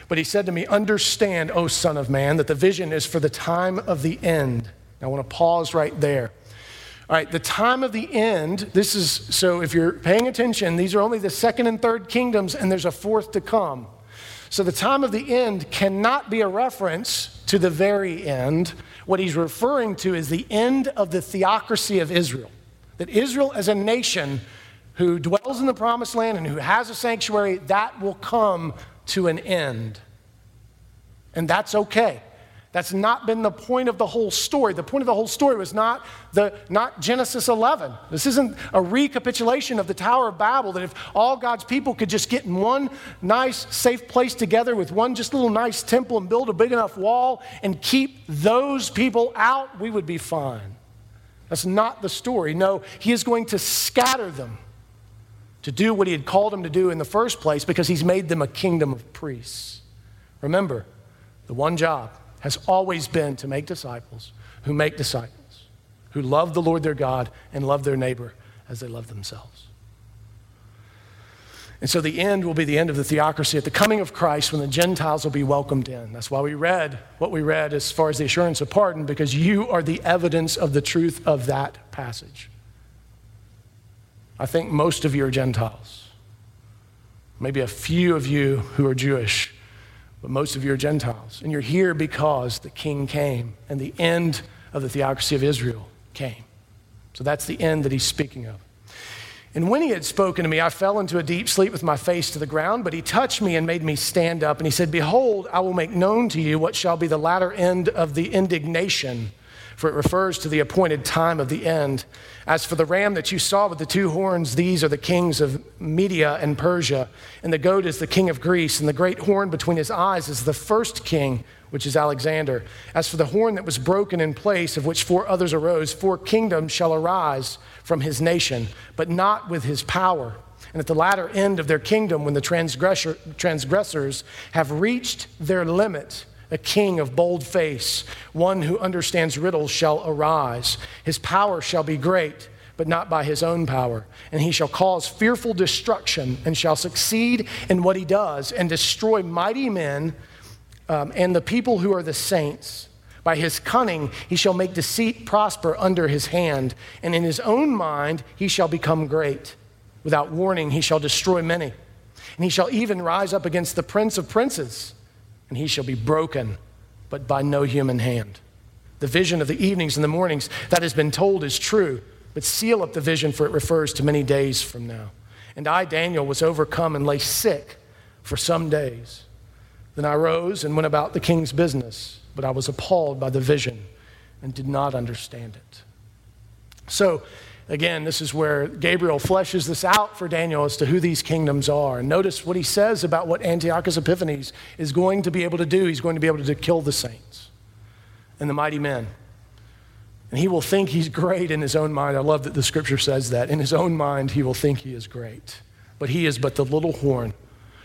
But he said to me, Understand, O Son of Man, that the vision is for the time of the end. I want to pause right there. All right, the time of the end, this is, so if you're paying attention, these are only the second and third kingdoms, and there's a fourth to come. So the time of the end cannot be a reference to the very end. What he's referring to is the end of the theocracy of Israel. That Israel, as a nation who dwells in the promised land and who has a sanctuary, that will come to an end. And that's okay. That's not been the point of the whole story. The point of the whole story was not, the, not Genesis 11. This isn't a recapitulation of the Tower of Babel that if all God's people could just get in one nice, safe place together with one just little nice temple and build a big enough wall and keep those people out, we would be fine. That's not the story. No, He is going to scatter them to do what he had called them to do in the first place because he's made them a kingdom of priests. Remember, the one job has always been to make disciples who make disciples, who love the Lord their God and love their neighbor as they love themselves. And so the end will be the end of the theocracy at the coming of Christ when the Gentiles will be welcomed in. That's why we read what we read as far as the assurance of pardon, because you are the evidence of the truth of that passage. I think most of you are Gentiles. Maybe a few of you who are Jewish, but most of you are Gentiles. And you're here because the king came and the end of the theocracy of Israel came. So that's the end that he's speaking of. And when he had spoken to me, I fell into a deep sleep with my face to the ground, but he touched me and made me stand up. And he said, Behold, I will make known to you what shall be the latter end of the indignation, for it refers to the appointed time of the end. As for the ram that you saw with the two horns, these are the kings of Media and Persia, and the goat is the king of Greece, and the great horn between his eyes is the first king which is Alexander. As for the horn that was broken in place, of which four others arose, four kingdoms shall arise from his nation, but not with his power. And at the latter end of their kingdom, when the transgressor, transgressors have reached their limit, a king of bold face, one who understands riddles, shall arise. His power shall be great, but not by his own power. And he shall cause fearful destruction, and shall succeed in what he does, and destroy mighty men um, and the people who are the saints. By his cunning, he shall make deceit prosper under his hand, and in his own mind, he shall become great. Without warning, he shall destroy many. And he shall even rise up against the prince of princes, and he shall be broken, but by no human hand. The vision of the evenings and the mornings that has been told is true, but seal up the vision, for it refers to many days from now. And I, Daniel, was overcome and lay sick for some days. Then I rose and went about the king's business, but I was appalled by the vision and did not understand it. So, again, this is where Gabriel fleshes this out for Daniel as to who these kingdoms are. And notice what he says about what Antiochus Epiphanes is going to be able to do. He's going to be able to kill the saints and the mighty men. And he will think he's great in his own mind. I love that the scripture says that. In his own mind, he will think he is great. But he is but the little horn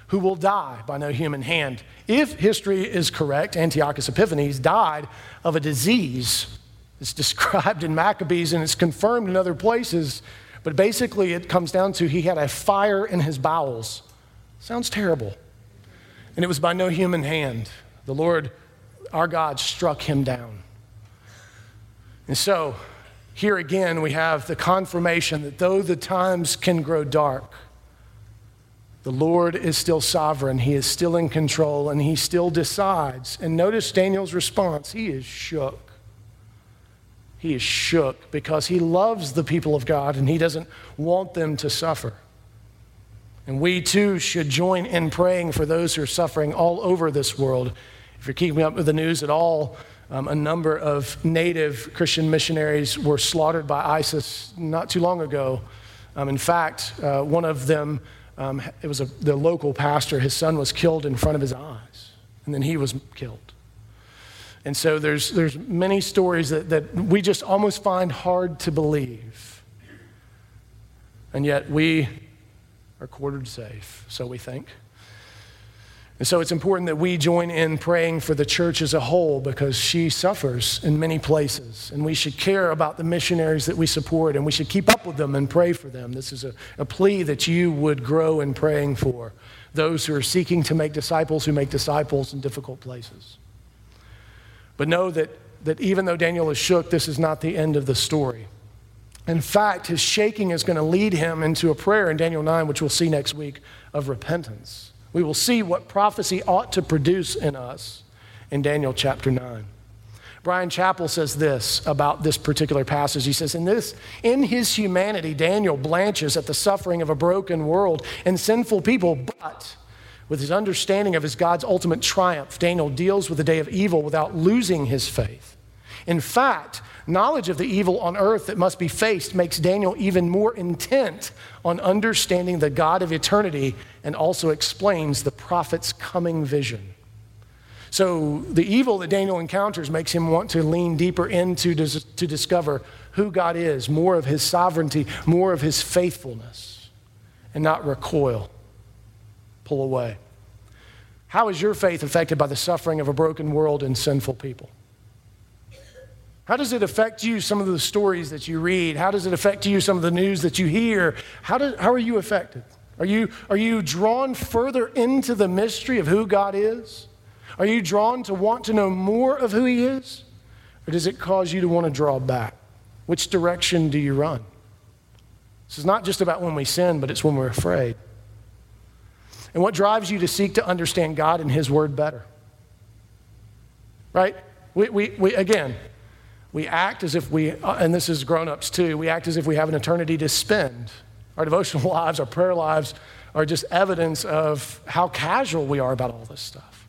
who will die by no human hand. If history is correct, Antiochus Epiphanes died of a disease. It's described in Maccabees and it's confirmed in other places, but basically it comes down to he had a fire in his bowels. Sounds terrible. And it was by no human hand. The Lord, our God, struck him down. And so, here again, we have the confirmation that though the times can grow dark, the Lord is still sovereign. He is still in control and he still decides. And notice Daniel's response. He is shook. He is shook because he loves the people of God and he doesn't want them to suffer. And we too should join in praying for those who are suffering all over this world. If you're keeping up with the news at all, um, a number of native Christian missionaries were slaughtered by ISIS not too long ago. Um, in fact, uh, one of them um, it was a, the local pastor, his son was killed in front of his eyes, and then he was killed. And so there's, there's many stories that, that we just almost find hard to believe. And yet we are quartered safe, so we think. And so it's important that we join in praying for the church as a whole because she suffers in many places. And we should care about the missionaries that we support and we should keep up with them and pray for them. This is a, a plea that you would grow in praying for those who are seeking to make disciples who make disciples in difficult places. But know that, that even though Daniel is shook, this is not the end of the story. In fact, his shaking is going to lead him into a prayer in Daniel 9, which we'll see next week, of repentance we will see what prophecy ought to produce in us in Daniel chapter 9. Brian Chapell says this about this particular passage. He says, in, this, in his humanity, Daniel blanches at the suffering of a broken world and sinful people, but with his understanding of his God's ultimate triumph, Daniel deals with the day of evil without losing his faith. In fact, knowledge of the evil on earth that must be faced makes Daniel even more intent on understanding the God of eternity and also explains the prophet's coming vision. So, the evil that Daniel encounters makes him want to lean deeper into to discover who God is, more of his sovereignty, more of his faithfulness, and not recoil, pull away. How is your faith affected by the suffering of a broken world and sinful people? How does it affect you, some of the stories that you read? How does it affect you, some of the news that you hear? How, do, how are you affected? Are you, are you drawn further into the mystery of who God is? Are you drawn to want to know more of who He is? Or does it cause you to want to draw back? Which direction do you run? This is not just about when we sin, but it's when we're afraid. And what drives you to seek to understand God and His Word better? Right? We, we, we, again, we act as if we, uh, and this is grown ups too, we act as if we have an eternity to spend Our devotional lives, our prayer lives are just evidence of how casual we are about all this stuff.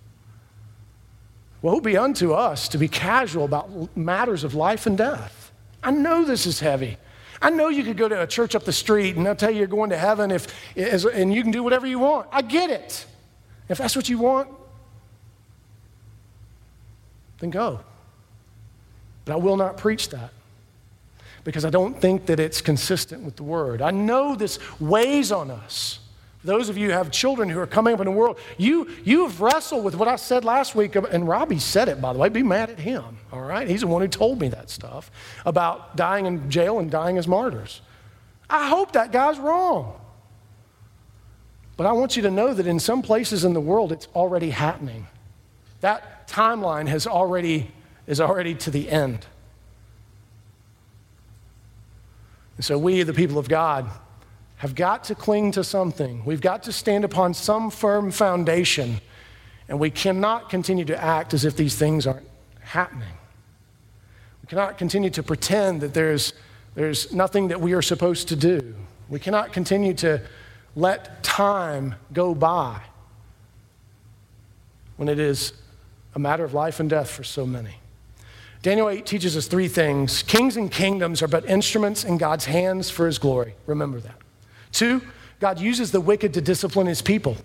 Woe be unto us to be casual about matters of life and death. I know this is heavy. I know you could go to a church up the street and they'll tell you you're going to heaven if, and you can do whatever you want. I get it. If that's what you want, then go. But I will not preach that because I don't think that it's consistent with the word. I know this weighs on us. Those of you who have children who are coming up in the world, you, you've wrestled with what I said last week, and Robbie said it, by the way. Be mad at him, all right? He's the one who told me that stuff about dying in jail and dying as martyrs. I hope that guy's wrong. But I want you to know that in some places in the world, it's already happening. That timeline has already, is already to the end. And so we, the people of God, have got to cling to something. We've got to stand upon some firm foundation, and we cannot continue to act as if these things aren't happening. We cannot continue to pretend that there's, there's nothing that we are supposed to do. We cannot continue to let time go by when it is a matter of life and death for so many. Daniel 8 teaches us three things kings and kingdoms are but instruments in God's hands for his glory. Remember that. Two, God uses the wicked to discipline his people.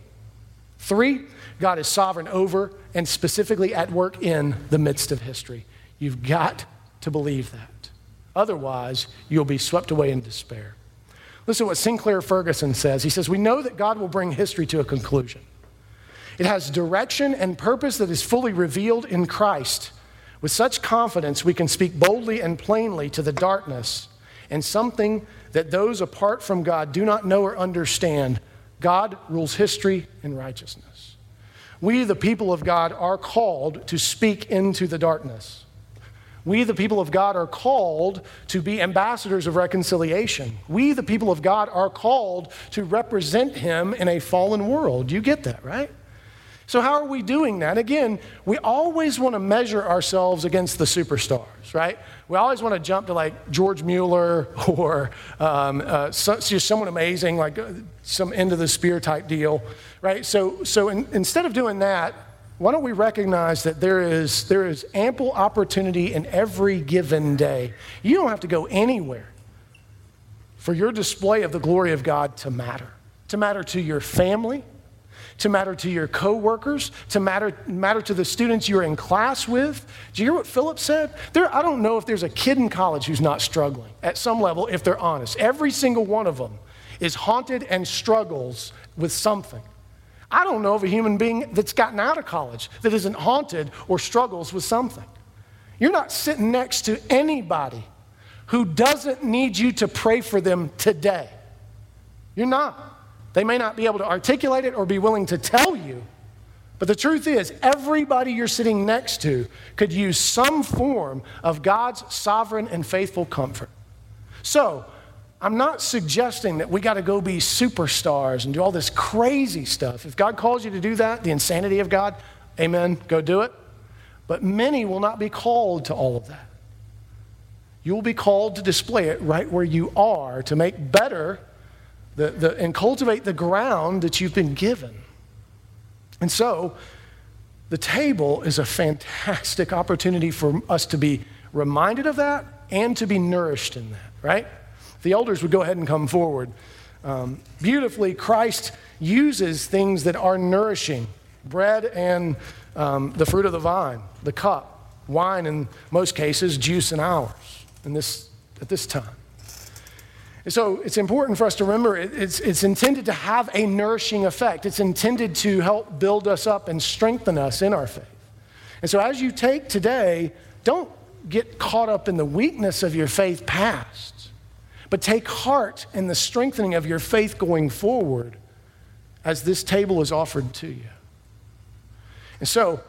Three, God is sovereign over and specifically at work in the midst of history. You've got to believe that. Otherwise, you'll be swept away in despair. Listen to what Sinclair Ferguson says. He says, We know that God will bring history to a conclusion. It has direction and purpose that is fully revealed in Christ. With such confidence, we can speak boldly and plainly to the darkness and something that those apart from God do not know or understand. God rules history in righteousness. We, the people of God, are called to speak into the darkness. We, the people of God, are called to be ambassadors of reconciliation. We, the people of God, are called to represent Him in a fallen world. You get that, right? So, how are we doing that? Again, we always want to measure ourselves against the superstars, right? We always want to jump to like George Mueller or um, uh, so, just someone amazing, like uh, some end of the spear type deal, right? So, so in, instead of doing that, why don't we recognize that there is, there is ample opportunity in every given day? You don't have to go anywhere for your display of the glory of God to matter, to matter to your family to matter to your coworkers, to matter, matter to the students you're in class with. Do you hear what Philip said? There, I don't know if there's a kid in college who's not struggling at some level, if they're honest. Every single one of them is haunted and struggles with something. I don't know of a human being that's gotten out of college that isn't haunted or struggles with something. You're not sitting next to anybody who doesn't need you to pray for them today. You're not. They may not be able to articulate it or be willing to tell you. But the truth is, everybody you're sitting next to could use some form of God's sovereign and faithful comfort. So, I'm not suggesting that we got to go be superstars and do all this crazy stuff. If God calls you to do that, the insanity of God, amen, go do it. But many will not be called to all of that. You will be called to display it right where you are to make better the, the, and cultivate the ground that you've been given. And so, the table is a fantastic opportunity for us to be reminded of that and to be nourished in that, right? The elders would go ahead and come forward. Um, beautifully, Christ uses things that are nourishing bread and um, the fruit of the vine, the cup, wine in most cases, juice in ours in this, at this time. So it's important for us to remember it's, it's intended to have a nourishing effect. It's intended to help build us up and strengthen us in our faith. And so as you take today, don't get caught up in the weakness of your faith past, but take heart in the strengthening of your faith going forward as this table is offered to you. And so,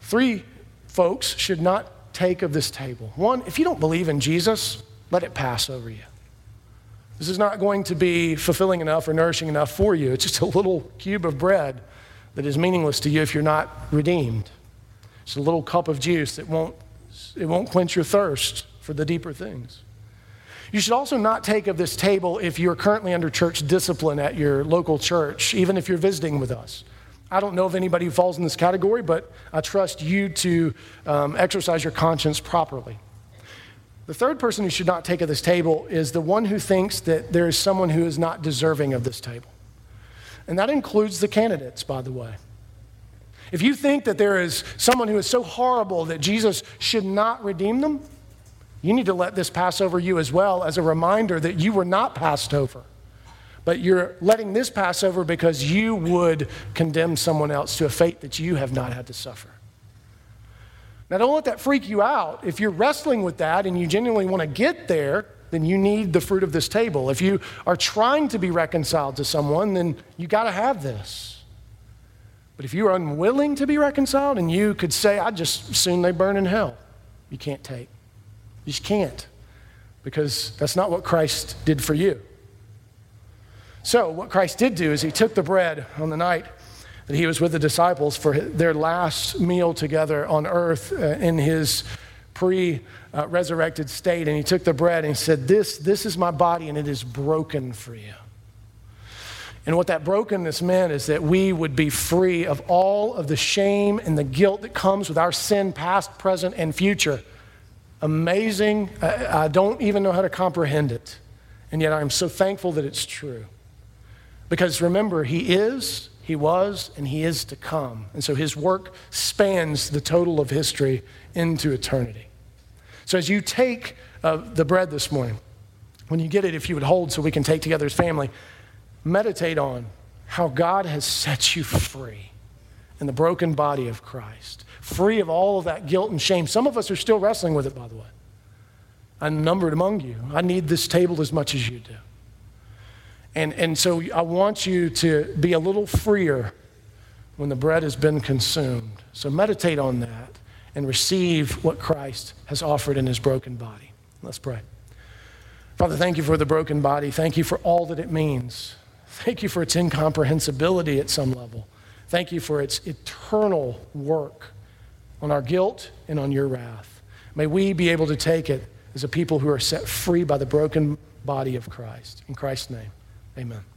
three folks should not take of this table. One, if you don't believe in Jesus, let it pass over you. This is not going to be fulfilling enough or nourishing enough for you. It's just a little cube of bread that is meaningless to you if you're not redeemed. It's a little cup of juice that won't, it won't quench your thirst for the deeper things. You should also not take of this table if you're currently under church discipline at your local church, even if you're visiting with us. I don't know of anybody who falls in this category, but I trust you to um, exercise your conscience properly. The third person who should not take of this table is the one who thinks that there is someone who is not deserving of this table. And that includes the candidates, by the way. If you think that there is someone who is so horrible that Jesus should not redeem them, you need to let this pass over you as well as a reminder that you were not passed over. But you're letting this pass over because you would condemn someone else to a fate that you have not had to suffer. Now, don't let that freak you out. If you're wrestling with that and you genuinely want to get there, then you need the fruit of this table. If you are trying to be reconciled to someone, then you got to have this. But if you're unwilling to be reconciled and you could say, I just soon they burn in hell, you can't take. You just can't because that's not what Christ did for you. So, what Christ did do is he took the bread on the night that he was with the disciples for their last meal together on earth uh, in his pre resurrected state. And he took the bread and he said, this, this is my body and it is broken for you. And what that brokenness meant is that we would be free of all of the shame and the guilt that comes with our sin, past, present, and future. Amazing. I, I don't even know how to comprehend it. And yet I'm so thankful that it's true. Because remember, He is, He was, and He is to come. And so His work spans the total of history into eternity. So as you take uh, the bread this morning, when you get it, if you would hold so we can take together as family, meditate on how God has set you free in the broken body of Christ, free of all of that guilt and shame. Some of us are still wrestling with it, by the way. I'm numbered among you. I need this table as much as you do. And, and so I want you to be a little freer when the bread has been consumed. So meditate on that and receive what Christ has offered in his broken body. Let's pray. Father, thank you for the broken body. Thank you for all that it means. Thank you for its incomprehensibility at some level. Thank you for its eternal work on our guilt and on your wrath. May we be able to take it as a people who are set free by the broken body of Christ. In Christ's name. Amen.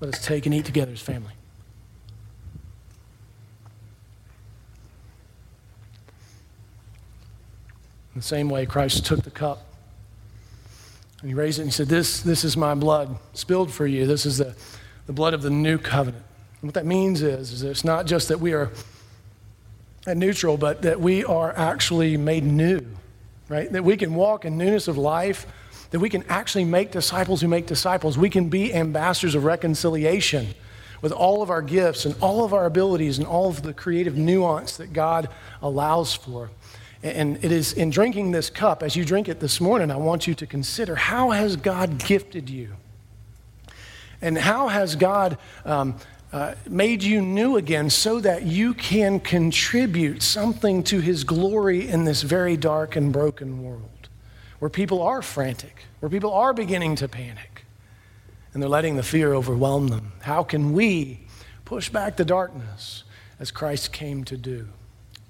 Let us take and eat together as family. In the same way, Christ took the cup and he raised it and he said, This, this is my blood spilled for you. This is the, the blood of the new covenant. And what that means is, is it's not just that we are at neutral, but that we are actually made new, right? That we can walk in newness of life, that we can actually make disciples who make disciples. We can be ambassadors of reconciliation with all of our gifts and all of our abilities and all of the creative nuance that God allows for. And it is in drinking this cup, as you drink it this morning, I want you to consider how has God gifted you? And how has God um, uh, made you new again so that you can contribute something to his glory in this very dark and broken world where people are frantic, where people are beginning to panic, and they're letting the fear overwhelm them? How can we push back the darkness as Christ came to do?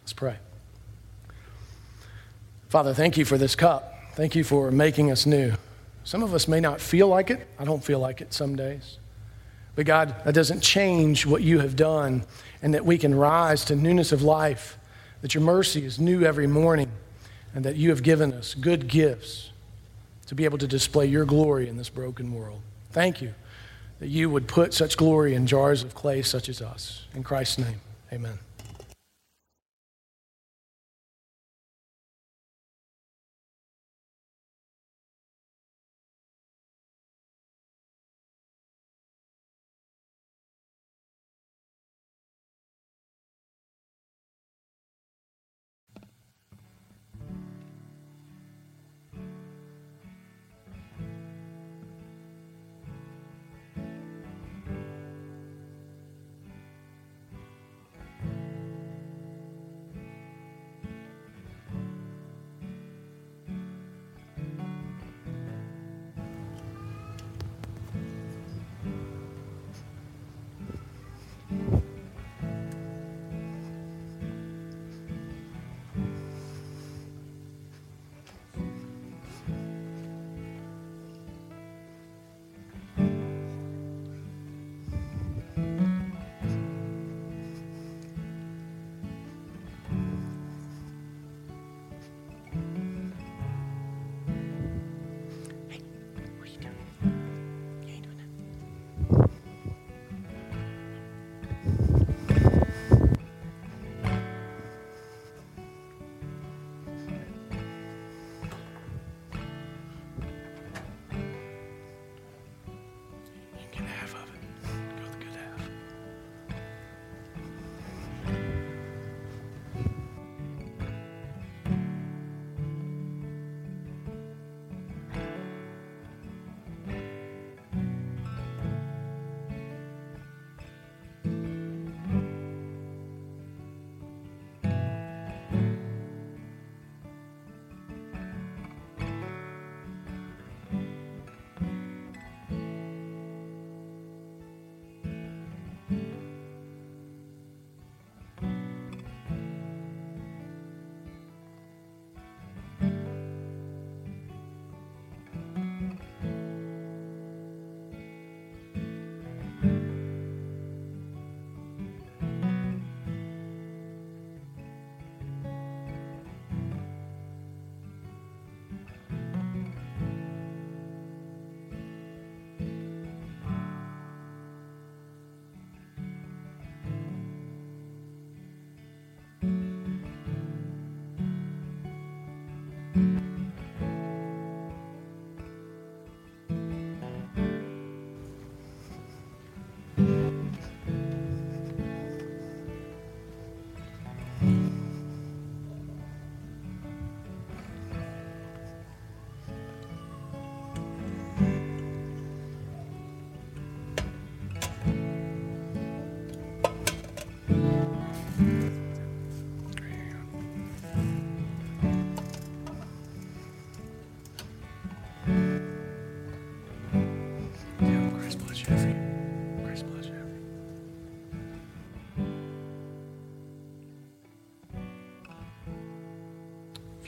Let's pray. Father, thank you for this cup. Thank you for making us new. Some of us may not feel like it. I don't feel like it some days. But God, that doesn't change what you have done and that we can rise to newness of life, that your mercy is new every morning, and that you have given us good gifts to be able to display your glory in this broken world. Thank you that you would put such glory in jars of clay such as us. In Christ's name, amen.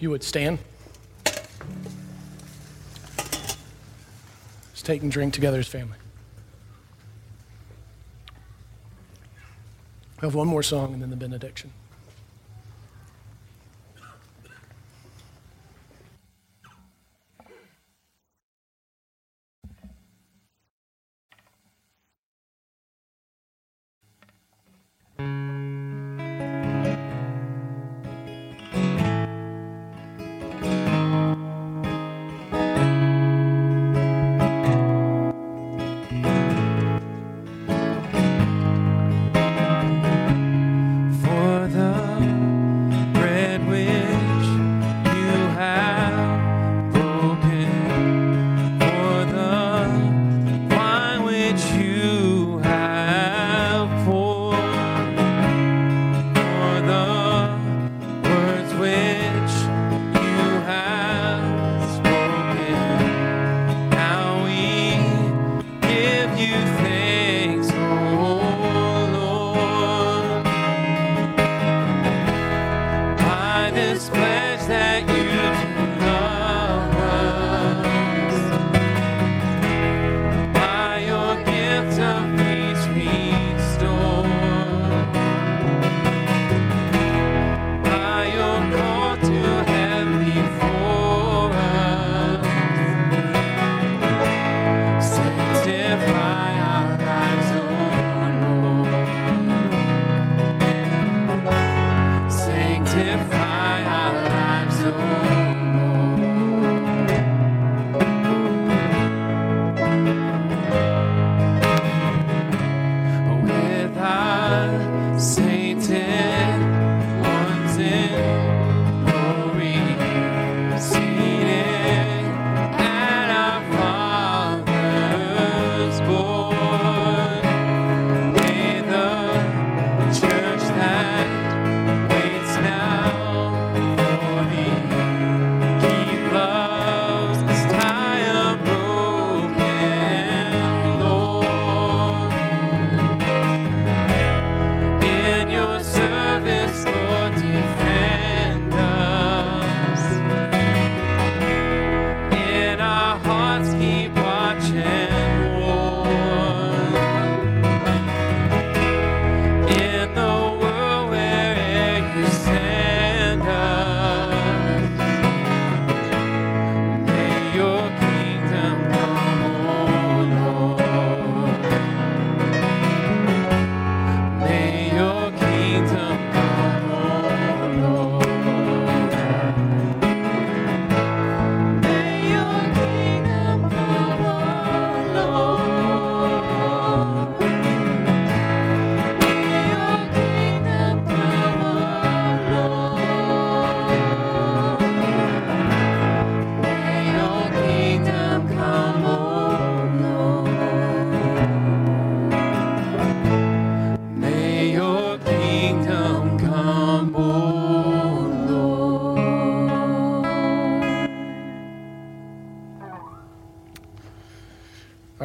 You would stand. Let's take and drink together as family. We have one more song and then the benediction.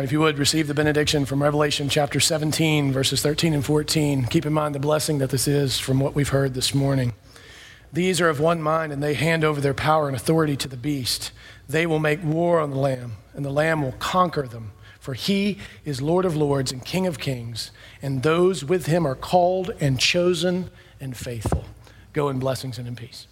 if you would, receive the benediction from Revelation chapter 17, verses 13 and 14. Keep in mind the blessing that this is from what we've heard this morning. These are of one mind, and they hand over their power and authority to the beast. They will make war on the Lamb, and the Lamb will conquer them. For he is Lord of lords and King of kings, and those with him are called and chosen and faithful. Go in blessings and in peace.